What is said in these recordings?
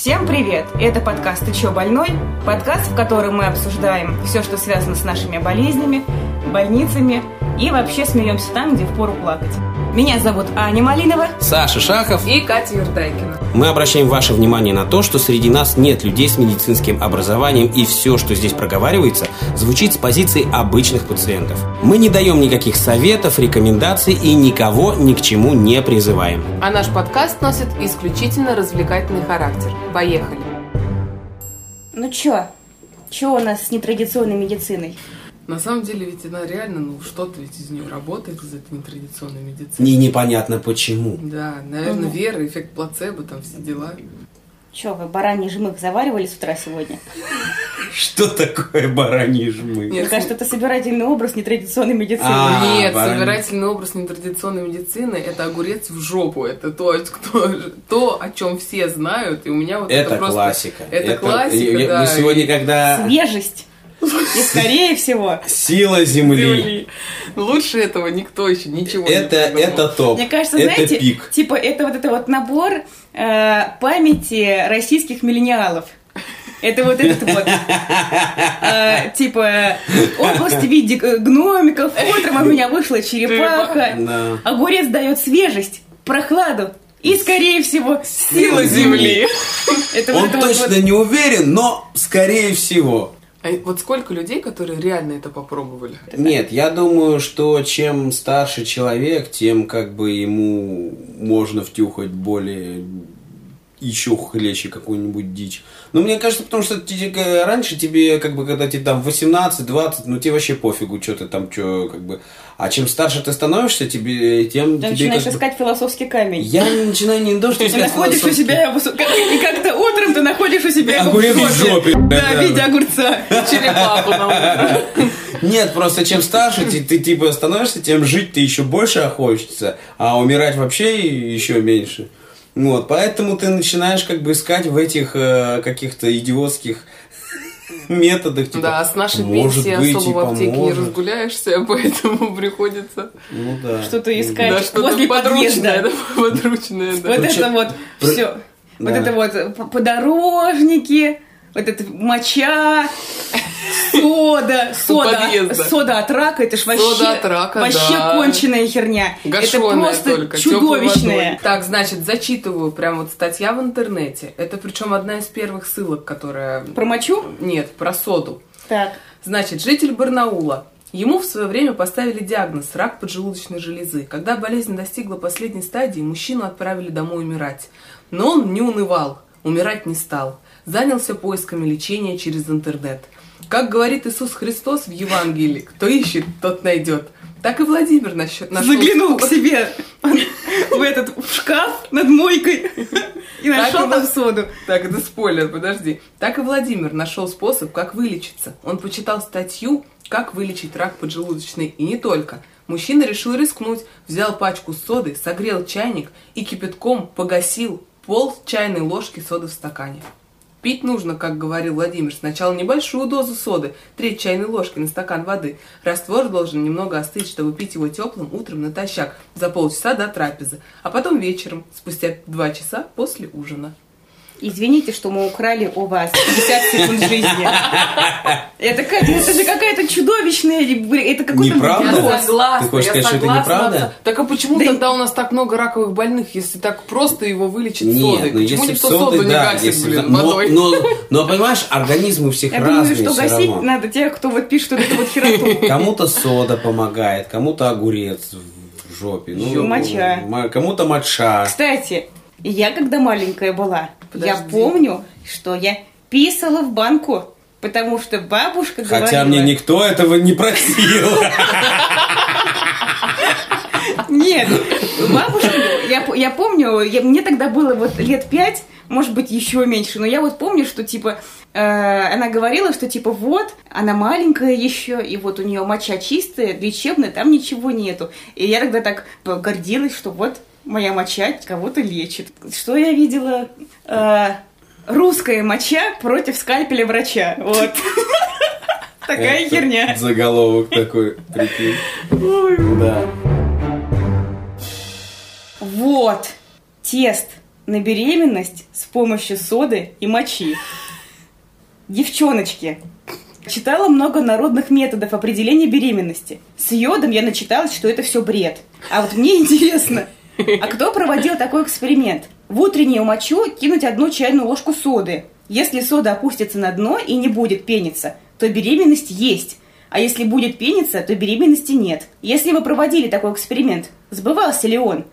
Всем привет! Это подкаст «Ты чё, больной?» Подкаст, в котором мы обсуждаем все, что связано с нашими болезнями, больницами и вообще смеемся там, где впору плакать. Меня зовут Аня Малинова. Саша Шахов. И Катя Юрдайкина. Мы обращаем ваше внимание на то, что среди нас нет людей с медицинским образованием, и все, что здесь проговаривается, звучит с позиции обычных пациентов. Мы не даем никаких советов, рекомендаций и никого ни к чему не призываем. А наш подкаст носит исключительно развлекательный характер. Поехали. Ну чё? Чё у нас с нетрадиционной медициной? На самом деле ведь она реально, ну что-то ведь из нее работает, из этой нетрадиционной медицины. Не непонятно почему. Да, наверное, вера, эффект плацебо, там все дела. Чё, вы бараний жмых заваривали с утра сегодня? Что такое бараний жмых? Мне кажется, это собирательный образ нетрадиционной медицины. А, Нет, собирательный образ нетрадиционной медицины – это огурец в жопу. Это то, то, о чем все знают, и у меня вот это, Это просто... классика. Это, классика, да. Мы сегодня, когда Свежесть. И скорее всего. сила земли, Земли. Лучше этого никто еще ничего не это, придумал. это топ. Мне кажется, это знаете, пик. типа это вот это вот набор э, памяти российских миллениалов. Это вот этот вот, э, типа, область в виде э, гномиков, утром у меня вышла черепаха, Да. огурец дает свежесть, прохладу и, скорее всего, Сила земли. Это вот Он это вот- точно вот- не уверен, но скорее всего. А вот сколько людей, которые реально это попробовали? Нет, я думаю, что чем старше человек, тем как бы ему можно втюхать более еще хлеще какую-нибудь дичь. Но мне кажется, потому что те- э, раньше тебе, как бы, когда тебе там 18-20, ну тебе вообще пофигу, что ты там, что, как бы. А чем старше ты становишься, тебе, тем Ты тебе начинаешь как бы- искать философский камень. Я не начинаю не то, что Ты находишь у себя, и как-то утром ты находишь у себя Огурец в жопе. Да, в виде огурца. Черепаху на утро. Нет, просто чем старше ты, ты типа становишься, тем жить ты еще больше хочется, а умирать вообще еще меньше. Вот, поэтому ты начинаешь как бы искать в этих э, каких-то идиотских методах. Типа, Да, с нашей может пенсией быть, особо и в аптеке не поможет. разгуляешься, поэтому приходится Ну да. Что-то Ну, искать. да, что-то возле подручное, да, подручное, да. Вот Причем- это вот Про- все. Вот это вот подорожники, вот это моча, сода, сода, сода от рака, это ж вообще, Сода от рака, вообще да. конченая херня. это Гашеная просто только, чудовищная. Так, значит, зачитываю прям вот статья в интернете. Это причем одна из первых ссылок, которая... Про мочу? Нет, про соду. Так. Значит, житель Барнаула. Ему в свое время поставили диагноз – рак поджелудочной железы. Когда болезнь достигла последней стадии, мужчину отправили домой умирать. Но он не унывал, умирать не стал. Занялся поисками лечения через интернет. Как говорит Иисус Христос в Евангелии, кто ищет, тот найдет. Так и Владимир нашел... Заглянул к себе в этот в шкаф над мойкой и нашел там соду. Так, это спойлер, подожди. Так и Владимир нашел способ, как вылечиться. Он почитал статью «Как вылечить рак поджелудочной» и не только. Мужчина решил рискнуть, взял пачку соды, согрел чайник и кипятком погасил пол чайной ложки соды в стакане. Пить нужно, как говорил Владимир, сначала небольшую дозу соды, треть чайной ложки на стакан воды. Раствор должен немного остыть, чтобы пить его теплым утром натощак за полчаса до трапезы, а потом вечером, спустя два часа после ужина. Извините, что мы украли у вас 50 секунд жизни. Это, как, это же какая-то чудовищная... Это какой-то Неправда? Я согласна, Ты хочешь я сказать, что это согласна. неправда? Так а почему Да тогда у нас так много раковых больных, если так просто его вылечить Нет, содой? ну Почему никто соду не да, гасит, если- блин, но, водой? но, но, понимаешь, организмы у всех Я думаю, разные что гасить равно. надо тех, кто вот пишет вот эту вот хероту. Кому-то сода помогает, кому-то огурец в жопе, ну, Моча. кому-то моча. Кстати, я когда маленькая была, я Подожди. помню, что я писала в банку, потому что бабушка говорила... Хотя мне никто этого не просил. Нет, бабушка, я, я помню, я- мне тогда было вот лет пять, может быть, еще меньше, но я вот помню, что типа э, она говорила, что типа вот, она маленькая еще, и вот у нее моча чистая, лечебная, там ничего нету. И я тогда так гордилась, что вот моя моча кого-то лечит. Что я видела? Э, русская моча против скальпеля врача. Вот. Такая херня. Заголовок такой, прикинь. Да. Вот. Тест. на беременность с помощью соды и мочи. Девчоночки, читала много народных методов определения беременности. С йодом я начиталась, что это все бред. А вот мне интересно, а кто проводил такой эксперимент? В утреннюю мочу кинуть одну чайную ложку соды. Если сода опустится на дно и не будет пениться, то беременность есть. А если будет пениться, то беременности нет. Если вы проводили такой эксперимент, сбывался ли он?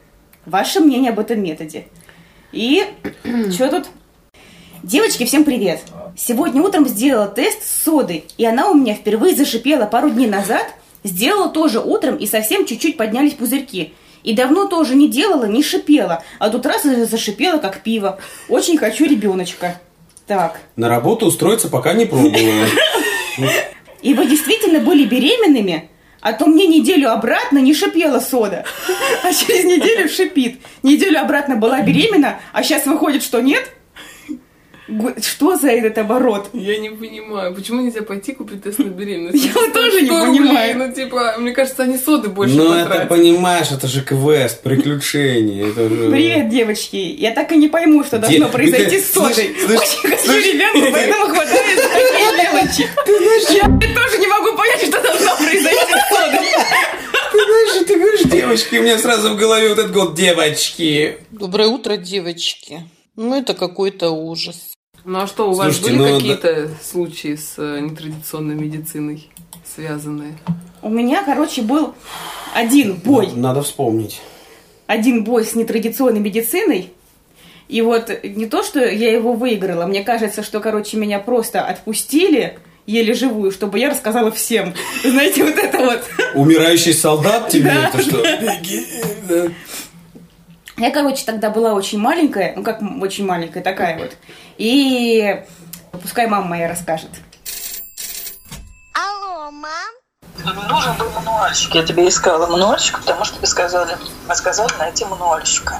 Ваше мнение об этом методе. И что тут? Девочки, всем привет! Сегодня утром сделала тест с содой, и она у меня впервые зашипела пару дней назад. Сделала тоже утром, и совсем чуть-чуть поднялись пузырьки. И давно тоже не делала, не шипела, а тут раз зашипела, как пиво. Очень хочу ребеночка. Так. На работу устроиться пока не пробовала. И вы действительно были беременными? А то мне неделю обратно не шипела сода, а через неделю шипит. Неделю обратно была беременна, а сейчас выходит, что нет? Что за этот оборот? Я не понимаю, почему нельзя пойти купить тест на беременность? Я тоже не 100 рублей, понимаю. Ну, типа, мне кажется, они соды больше Ну, это, понимаешь, это же квест, приключение. Привет, девочки. Я так и не пойму, что должно произойти с содой. Очень хочу ребенка, поэтому хватает за такие мелочи. Я тоже не могу понять, что должно произойти с содой. Ты знаешь, ты говоришь, девочки, у меня сразу в голове вот этот год девочки. Доброе утро, девочки. Ну, это какой-то ужас. Ну, а что, у вас Слушайте, были ну, какие-то случаи с э, нетрадиционной медициной связанные? У меня, короче, был один бой. Надо вспомнить. один бой с нетрадиционной медициной. И вот не то, что я его выиграла, мне кажется, что, короче, меня просто отпустили еле живую, чтобы я рассказала всем. Знаете, вот это вот. Умирающий солдат тебе Да, это что? Беги, да. Я, короче, тогда была очень маленькая, ну как очень маленькая, такая вот. И пускай мама моя расскажет. Алло, мам? Нужен был мануальщик. Я тебе искала мануальщика, потому что тебе сказали, сказали найти мануальщика.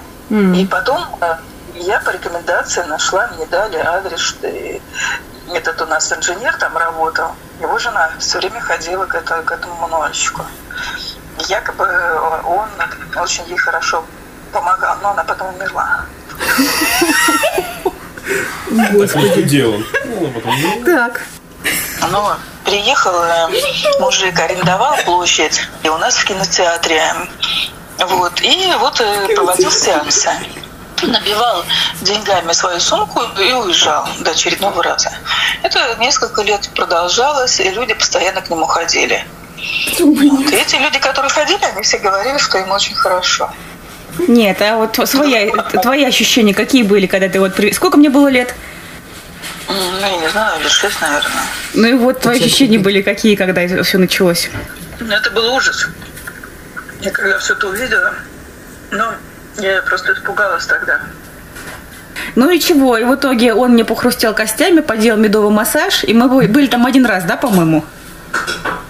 И потом э, я по рекомендации нашла, мне дали адрес, что и этот у нас инженер там работал. Его жена все время ходила к, это- к этому мануальщику. Якобы э, он очень ей хорошо помогал, но она потом умерла. Так вот дело. Ну, потом, ну, Так. Но приехал мужик, арендовал площадь, и у нас в кинотеатре. Вот, и вот э, проводил сеансы. Набивал деньгами свою сумку и уезжал до очередного раза. Это несколько лет продолжалось, и люди постоянно к нему ходили. Вот. И эти люди, которые ходили, они все говорили, что им очень хорошо. Нет, а вот своя, твои ощущения какие были, когда ты вот... при- Сколько мне было лет? Ну, я не знаю, лет шесть, наверное. Ну и вот твои ощущения были какие, когда это все началось? Ну, это был ужас. Я когда все это увидела, ну, я просто испугалась тогда. Ну и чего? И в итоге он мне похрустел костями, поделал медовый массаж, и мы бы- были там один раз, да, по-моему?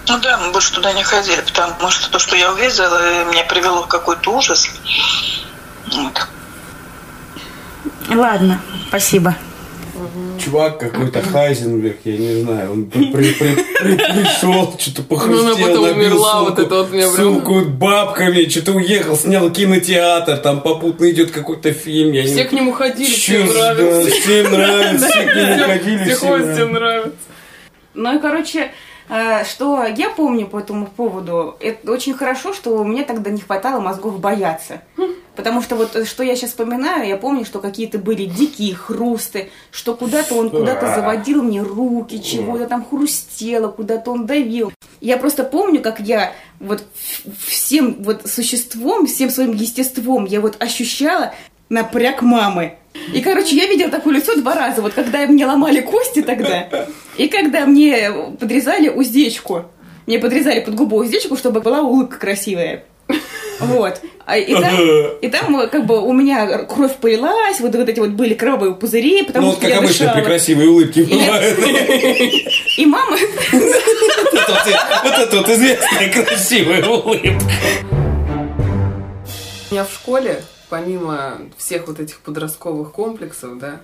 Ну да, мы больше туда не ходили, потому что то, что я увидела, меня привело в какой-то ужас. Вот. Ладно, спасибо. Чувак какой-то Хайзенберг, я не знаю, он при- при- при- при- пришел, что-то похрустел, Ну, она потом набил умерла, сумку, вот это вот мне прям- сумку бабками, что-то уехал, снял кинотеатр, там попутно идет какой-то фильм, я Все не к нему ходили, Чё, всем да, нравится. всем нравится, все к нему ходили, Все всем нравится. всем нравится. Ну и, короче, что я помню по этому поводу, это очень хорошо, что меня тогда не хватало мозгов бояться. Потому что вот э, что я сейчас вспоминаю, я помню, что какие-то были дикие хрусты, что куда-то он куда-то заводил мне руки, чего-то там хрустело, куда-то он давил. Я просто помню, как я вот всем вот существом, всем своим естеством я вот ощущала напряг мамы. И, короче, я видела такое лицо два раза. Вот когда мне ломали кости тогда, и когда мне подрезали уздечку. Мне подрезали под губу уздечку, чтобы была улыбка красивая. Вот. А, И там, и там как бы у меня кровь полилась, вот, вот эти вот были кровавые пузыри, потому Ну, вот что как я обычно, дышала. при красивой улыбке бывает. И мама... Вот это вот- вот это вот известная красивая улыбка. У меня в школе, помимо всех вот этих подростковых комплексов, да,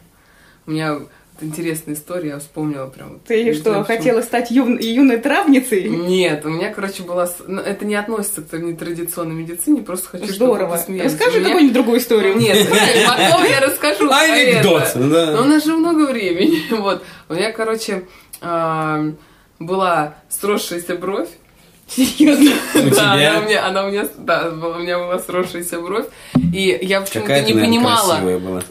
у меня Это интересная история, я вспомнила прям. вот. Ты Не что, знаю, почему. хотела стать юн- юной травницей? Нет, у меня, короче, была... ну, Это не относится к нетрадиционной медицине, просто хочу, чтобы Здорово. посмеялись. Расскажи меня- какую-нибудь другую историю. Нет, потом я расскажу. Анекдот, да. Но у нас же много времени. Вот. У меня, короче, а, была сросшаяся бровь. Серьезно. У Да, тебя? она у меня, она у меня, да, у меня была сросшаяся бровь. И я почему-то не наверное, понимала,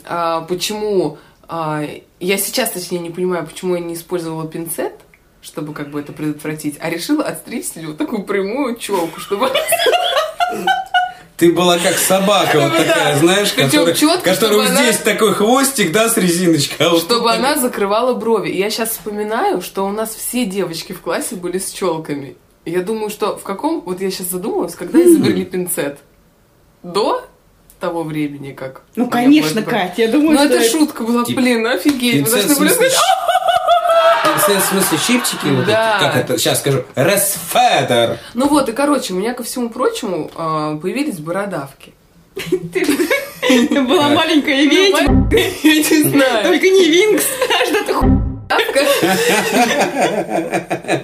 а, почему... а, я сейчас, точнее, не понимаю, почему я не использовала пинцет, чтобы как бы это предотвратить, а решила отстричь себе вот такую прямую челку, чтобы Ты была как собака вот такая, знаешь, которая, которая здесь такой хвостик, да, с резиночкой. а чтобы она закрывала брови. Я сейчас вспоминаю, что у нас все девочки в классе были с челками. Я думаю, что в каком... Вот я сейчас задумалась, когда изобрели пинцет? До того времени, как... Ну, конечно? Кать, я думаю, Ну, что это шутка была, блин, офигеть. Пинцет, должны в были смысле, сказать, в смысле, щипчики? вот Да. эти? Как это? Сейчас скажу. Ресфедер. Ну вот, и, короче, у меня, ко всему прочему, а, появились бородавки. ты была маленькая ведьма, Я не знаю. только не Винкс, а что-то.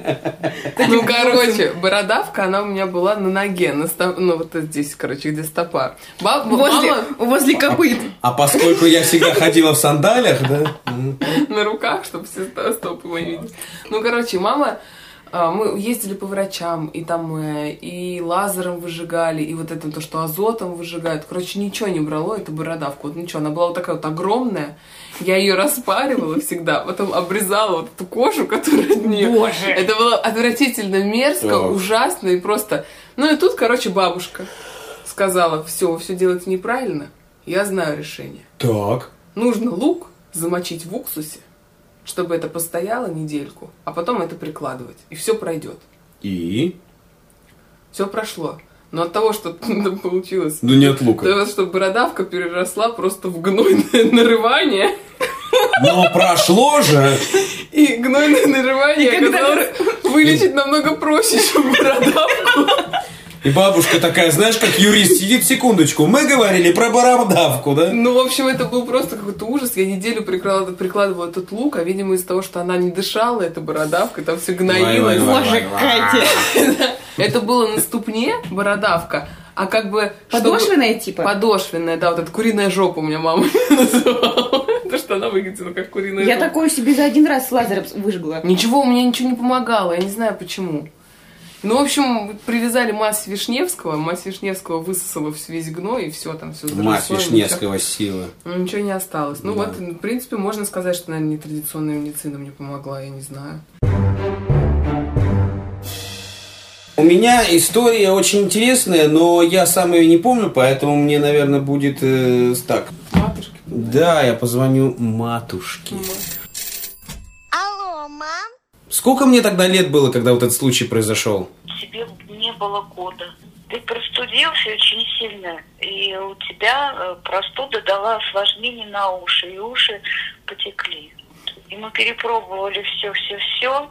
Ну, короче, бородавка, она у меня была на ноге, на ста- ну, вот здесь, короче, где стопа. Ба- возле, Мама возле копыт. А поскольку я всегда ходила в сандалиях, да? на руках, чтобы все стопы мои видеть. Ну, короче, мама, а, мы ездили по врачам, и там э, и лазером выжигали, и вот это то, что азотом выжигают. Короче, ничего не брало эту бородавку. Вот ничего, она была вот такая вот огромная. Я ее распаривала всегда, потом обрезала вот эту кожу, которая от нее. Боже. Это было отвратительно, мерзко, Ох. ужасно и просто... Ну и тут, короче, бабушка сказала, все, все делаете неправильно, я знаю решение. Так. Нужно лук замочить в уксусе, чтобы это постояло недельку, а потом это прикладывать, и все пройдет. И? Все прошло. Но от того, что там получилось, Ну не от лука. того, что бородавка переросла просто в гнойное нарывание, Но прошло же. и гнойное нарывание И когда- оказалось вылечить намного проще, чем бородавку. И бабушка такая, знаешь, как юрист сидит, секундочку, мы говорили про бородавку, да? Ну, в общем, это был просто какой-то ужас. Я неделю прикладывала, прикладывала этот лук, а, видимо, из-за того, что она не дышала, эта бородавка, там все гноилось. Боже, Катя. Это было на ступне бородавка, а как бы... чтобы- Подошвенная типа? Подошвенная, да, вот эта куриная жопа у меня мама называла. Потому что она выглядела как куриная Я жопа. такое себе за один раз с лазером выжгла. Ничего, у меня ничего не помогало, я не знаю почему. Ну, в общем, привязали мазь Вишневского, мазь Вишневского высосала весь гной, и все там, все Мать Вишневского сила. Ну, ничего не осталось. Ну, Да. вот, в принципе, можно сказать, что, наверное, нетрадиционная медицина мне помогла, я не знаю. У меня история очень интересная, но я сам ее не помню, поэтому мне, наверное, будет э, так. Матушки. Да, я позвоню матушке. Мам? Сколько мне тогда лет было, когда вот этот случай произошел? тебе не было года. Ты простудился очень сильно, и у тебя э, простуда дала осложнение на уши, и уши потекли. И мы перепробовали все-все-все.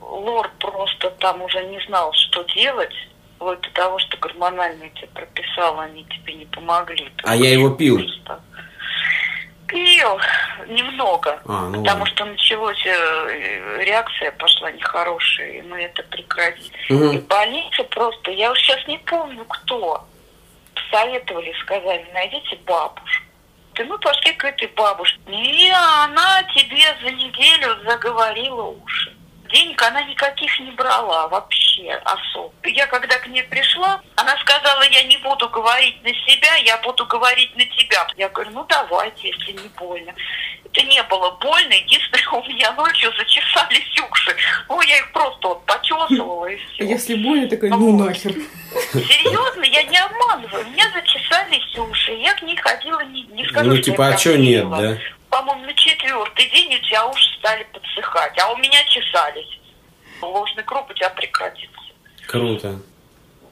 Лор просто там уже не знал, что делать. Вот до того, что гормональные тебе прописал, они тебе не помогли. А я его пил. Пил немного. А, ну Потому ладно. что началась э, реакция пошла нехорошая, и мы это прекратили. Мгм. И в больнице просто, я уж сейчас не помню кто, советовали, сказали, найдите бабушку. И мы пошли к этой бабушке. И она тебе за неделю заговорила уши. Денег она никаких не брала вообще особо. Я когда к ней пришла, она сказала, я не буду говорить на себя, я буду говорить на тебя. Я говорю, ну давайте, если не больно. Это не было больно, единственное, у меня ночью зачесались уши. Ну, я их просто вот почесывала и все. Если больно, такая, ну нахер. Серьезно, я не обманываю. У меня зачесались уши. Я к ней ходила, не, не скажу, Ну, что типа, а чё нет, да? По-моему, на четвертый день у тебя уши стали подсыхать, а у меня чесались. Круг у тебя прекратится. Круто.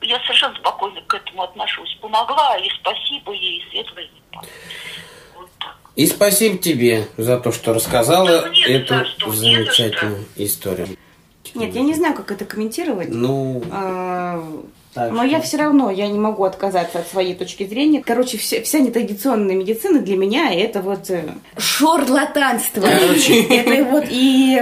Я совершенно спокойно к этому отношусь. Помогла, и спасибо ей, и светлая. Вот. И спасибо тебе за то, что рассказала Да нет, эту что, замечательную историю. Нет, я не знаю, как это комментировать. Ну, А, Так Но что- я все равно, я не могу отказаться от своей точки зрения. Короче, вся, вся нетрадиционная медицина для меня это вот э, шарлатанство. Это вот и...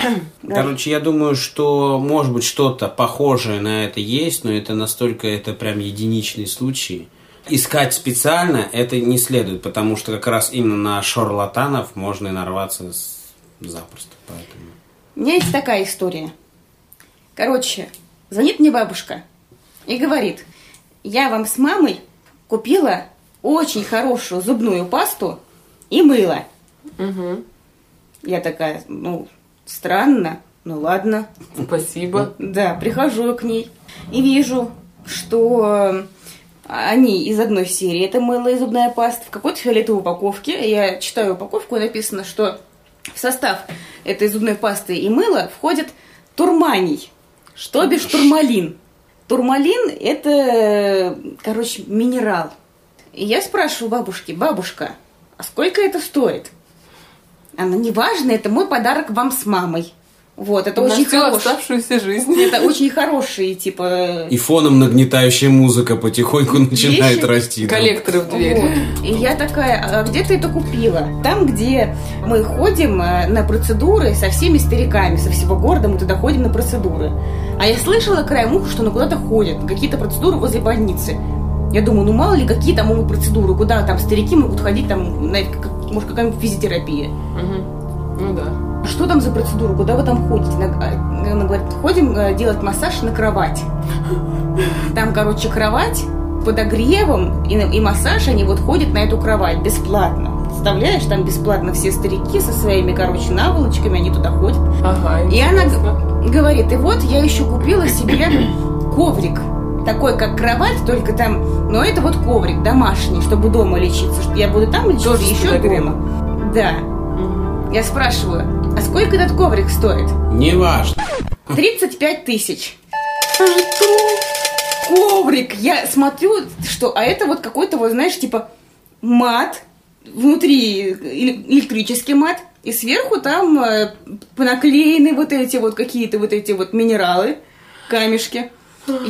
Короче, я думаю, что может быть что-то похожее на это есть, но это настолько это прям единичный случай. Искать специально это не следует, потому что как раз именно на шарлатанов можно и нарваться с- запросто. Поэтому. У меня есть такая история. Короче, звонит мне бабушка и говорит, я вам с мамой купила очень хорошую зубную пасту и мыло. Я такая, ну, странно, ну ладно. Спасибо. Да, прихожу к ней и вижу, что они из одной серии, это мыло и зубная паста, в какой-то фиолетовой упаковке. Я читаю упаковку, и написано, что в состав этой зубной пасты и мыла входит турманий, что бишь турмалин. Турмалин – это, короче, минерал. И я спрашиваю бабушки, бабушка, а сколько это стоит? Она, неважно, это мой подарок вам с мамой. Вот, это На очень всю хороший. оставшуюся жизнь. Это очень хорошие, типа... И фоном нагнетающая музыка потихоньку начинает Вещи? расти. да. Коллекторы в дверь. Вот. И я такая, а где ты это купила? Там, где мы ходим э, на процедуры со всеми стариками, со всего города мы туда ходим на процедуры. А я слышала краем уха, что она куда-то ходит, какие-то процедуры возле больницы. Я думаю, ну мало ли, какие там могут процедуры, куда там старики могут ходить, там, на, может, какая-нибудь физиотерапия. Мгм. Ну да. «А Что там за процедура? Куда вы там ходите? Она, она говорит, ходим э, делать массаж на кровать. Там, короче, кровать подогревом и, и массаж, они вот ходят на эту кровать бесплатно. Представляешь, там бесплатно все старики со своими, короче, наволочками, они туда ходят. Ага. И она говорит, и вот я еще купила себе коврик. Такой, как кровать, только там... Но это вот коврик домашний, чтобы дома лечиться. что Я буду там лечиться, Тоже еще дома. Да. Я спрашиваю, а сколько этот коврик стоит? Неважно. 35 тысяч. Коврик. Я смотрю, что... А это вот какой-то, вот, знаешь, типа мат. Внутри эле- электрический мат. И сверху там э, понаклеены вот эти вот какие-то вот эти вот минералы, камешки.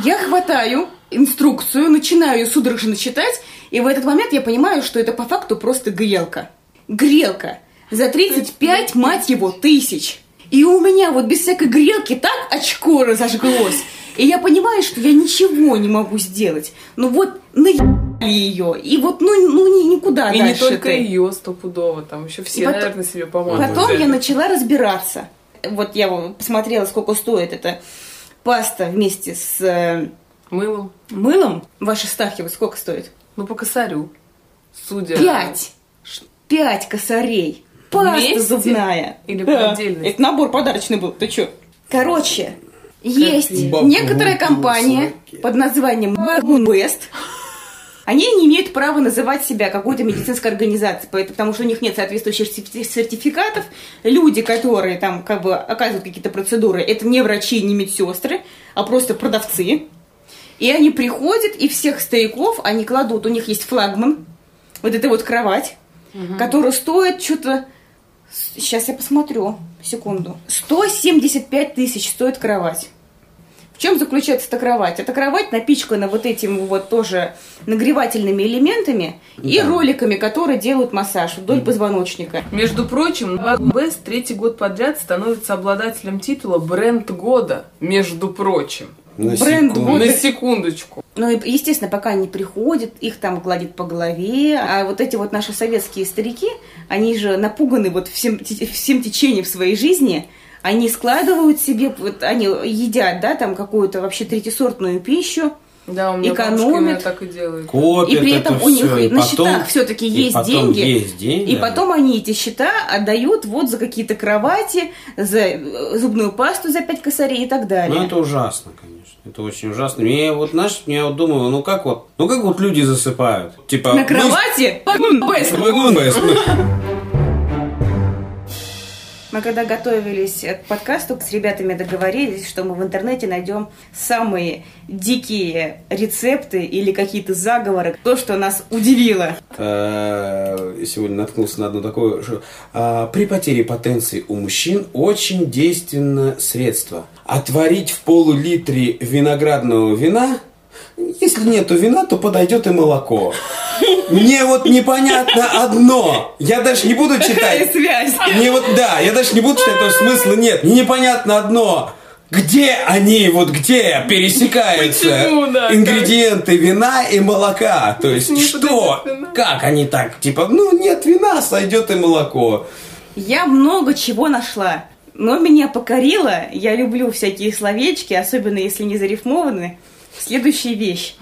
Я хватаю инструкцию, начинаю ее судорожно читать, и в этот момент я понимаю, что это по факту просто грелка. Грелка. За 35, мать его, тысяч. И у меня вот без всякой грелки так очко разожглось. И я понимаю, что я ничего не могу сделать. Ну вот, наебали ее. И вот, ну, ну ни- никуда И не дальше только ты. ее стопудово, там еще все, И потом- наверное, себе помогут. Потом я начала разбираться. Вот я посмотрела, сколько стоит эта паста вместе с э, Мылом. мылом. Ваши ставки вот сколько стоит? Ну, по косарю. Судя... Пять. Пять косарей. Паста Вместе? зубная. Или по отдельности? Это набор подарочный был. Ты чё? Короче, есть Бабу некоторая компания под названием Bagun West. Они не имеют права называть себя какой-то медицинской организацией, поэтому- потому что у них нет соответствующих серти- сертификатов. Люди, которые там как бы оказывают какие-то процедуры, это не врачи, не медсестры, а просто продавцы. И они приходят, и всех стариков они кладут, у них есть флагман, вот эта вот кровать, которая стоит что-то... Сейчас я посмотрю, секунду. 175 тысяч стоит кровать. В чем заключается эта кровать? Эта кровать напичкана вот этим вот тоже нагревательными элементами и Да. роликами, которые делают массаж вдоль позвоночника. Между прочим, Бест третий год подряд становится обладателем титула «Бренд года». Между прочим. На Бренд секунду. Вот. На секундочку. Ну, и, естественно, пока они приходят, их там гладят по голове. А вот эти вот наши советские старики, они же напуганы вот всем, всем течением своей жизни. Они складывают себе, вот они едят, да, там какую-то вообще третьесортную пищу. Да, у меня Экономит. так и делает. Копят И при это этом у них всё, и на потом- счетах все-таки есть деньги. есть деньги, И да. потом они эти счета отдают вот за какие-то кровати, за э, зубную пасту за 5 косарей и так далее. Ну, это ужасно, конечно. Это очень ужасно. Мне вот, знаешь, я вот думаю, ну как вот, ну как вот люди засыпают? Типа... На кровати? Ну, Мы когда готовились к подкасту, с ребятами договорились, что мы в интернете найдем самые дикие рецепты или какие-то заговоры. То, что нас удивило. Э, Сегодня наткнулся на одно такое, что а, при потере потенции у мужчин очень действенное средство. Отварить в полулитре виноградного вина Если нету вина, то подойдет и молоко. Мне вот непонятно одно. Я даже не буду Какая читать. связь? Мне вот, да, я даже не буду читать, потому что смысла нет. Мне непонятно одно. Где они, вот где пересекаются Почему, да, ингредиенты вина и молока? То есть, Не что? Как они так? Типа, ну, нет вина, сойдет и молоко. Я много чего нашла. Но меня покорило, я люблю всякие словечки, особенно если не зарифмованы, следующая вещь.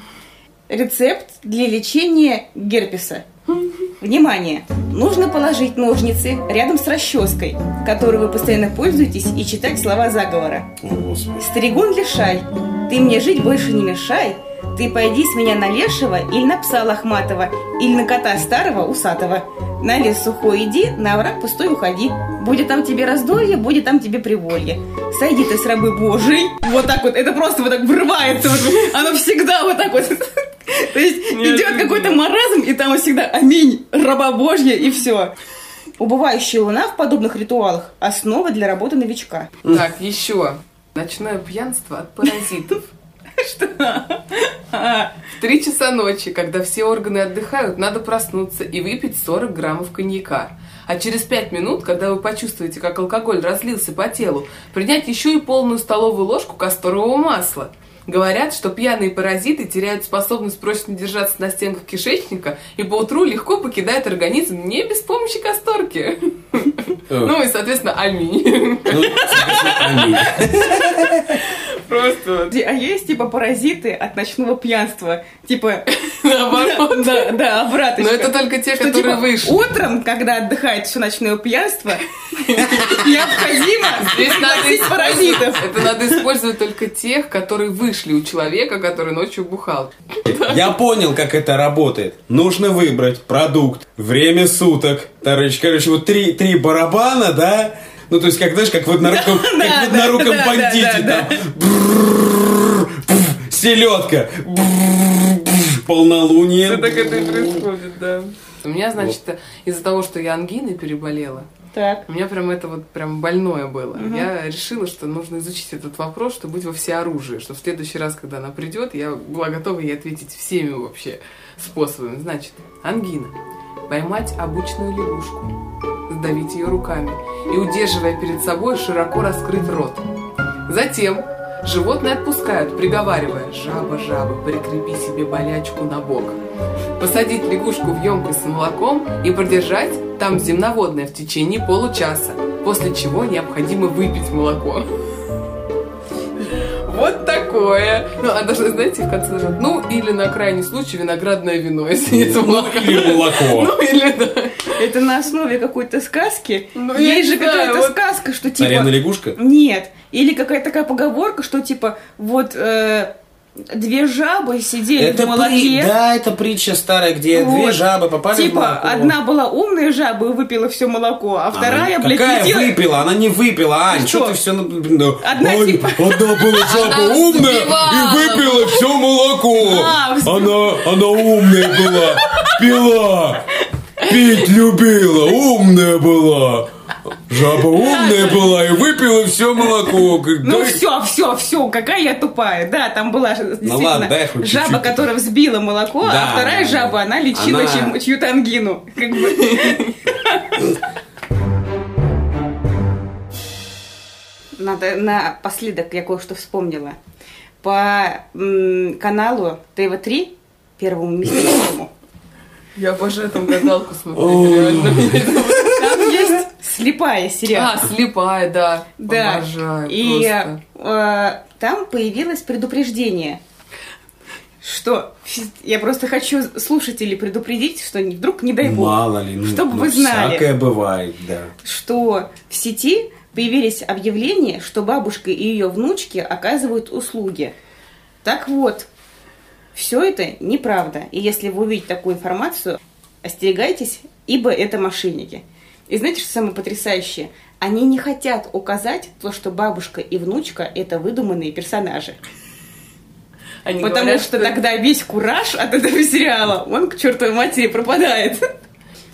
Рецепт для лечения герпеса. Внимание! Нужно положить ножницы рядом с расческой, которой вы постоянно пользуетесь, и читать слова заговора. О. Старигун лишай, ты мне жить больше не мешай, ты пойди с меня на лешего или на пса лохматого, или на кота старого усатого. На лес сухой иди, на овраг пустой уходи. Будет там тебе раздолье, будет там тебе приволье. Сойди ты с рабы Божией. Вот так вот, это просто вот так врывается. вот. Оно всегда вот так вот. То есть идет какой-то маразм, и там всегда аминь, раба Божья, и все. Убывающая луна в подобных ритуалах – основа для работы новичка. Так, еще. Ночное пьянство от паразитов. В три часа ночи, когда все органы отдыхают, надо проснуться и выпить 40 граммов коньяка. А через 5 минут, когда вы почувствуете, как алкоголь разлился по телу, принять еще и полную столовую ложку касторового масла. Говорят, что пьяные паразиты теряют способность прочно держаться на стенках кишечника и поутру легко покидают организм не без помощи касторки. Ну и, соответственно, аминь. Просто А есть типа паразиты от ночного пьянства? Типа, наоборот. да, да, обратно. Но это только те, которые типа, вышли. Утром, когда отдыхает все ночное пьянство, необходимо Здесь надо паразитов. это надо использовать только тех, которые вышли у человека, который ночью бухал. Я понял, как это работает. Нужно выбрать продукт, время суток. Короче, короче вот три, три барабана, да? Ну, то есть, как, знаешь, как в одноруком, как да, в одноруком да, да, бандите, да, там, селедка, полнолуние. Все так это и происходит, да. У меня, значит, из-за того, что я ангиной переболела, Так. у меня прям это вот прям больное было. Я решила, что нужно изучить этот вопрос, чтобы быть во всеоружии, что в следующий раз, когда она придет, я была готова ей ответить всеми вообще способами. Значит, ангина. Поймать обычную лягушку, сдавить ее руками и, удерживая перед собой, широко раскрыть рот. Затем животное отпускают, приговаривая «Жаба, жаба, прикрепи себе болячку на бок». Посадить лягушку в емкость с молоком и продержать там земноводное в течение получаса, после чего необходимо выпить молоко. Вот такое. Ну, а даже, знаете, в конце даже, ну, или на крайний случай виноградное вино, если нет молока. Или молоко. Ну, или да. Это на основе какой-то сказки. Ну, Есть же какая-то вот- сказка, что типа... Царевна лягушка? Нет. Или какая-то такая поговорка, что типа вот э, две жабы сидели Это в молоке. при- Да, это притча старая, где две Вот. жабы попали в Типа, молоко. одна была умная жаба и выпила все молоко, а вторая, Она- блядь, Какая летела- выпила? Она не выпила, Ань, Что? что ты все... Ну, Одна Ань, типа- Одна была жаба Она умная и выпила все молоко. А, Она, она умная была, пила, пить любила, умная была. Жаба умная была и выпила все молоко. Ну «Дай все, все, все, какая я тупая. Да, там была действительно хоть жаба, которая взбила молоко, а вторая жаба, она лечила чью-то ангину. Надо напоследок я кое-что вспомнила. По каналу ТВ-3, первому мистическому, Я обожаю там гадалку смотреть, реально. Слепая сериал. А, слепая, да. Да. Обожаю И просто. э, там появилось предупреждение, что я просто хочу слушателей предупредить, что вдруг не дай бог, Мало ли, ну, чтобы ну, вы знали, Всякое бывает, да. что в сети появились объявления, что бабушка и ее внучки оказывают услуги. Так вот, все это неправда. И если вы увидите такую информацию, остерегайтесь, ибо это мошенники. И знаете, что самое потрясающее? Они не хотят указать то, что бабушка и внучка – это выдуманные персонажи. Они Потому говорят, что тогда весь кураж от этого сериала, он к чертовой матери пропадает.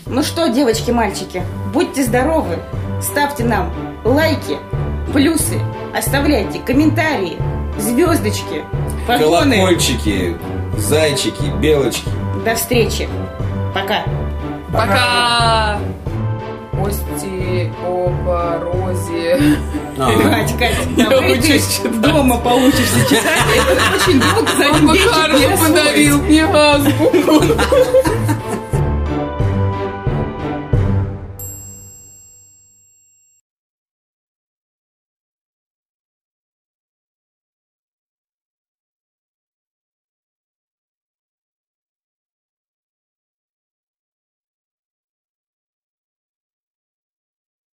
Ну что, девочки, мальчики, будьте здоровы, ставьте нам лайки, плюсы, оставляйте комментарии, звездочки, погоны. Колокольчики, зайчики, белочки. До встречи. Пока. Пока! Остеопорозе. А, Кать, Кать, читать. дома получишься читать. Очень долго за освоить. подарил мне азбуку.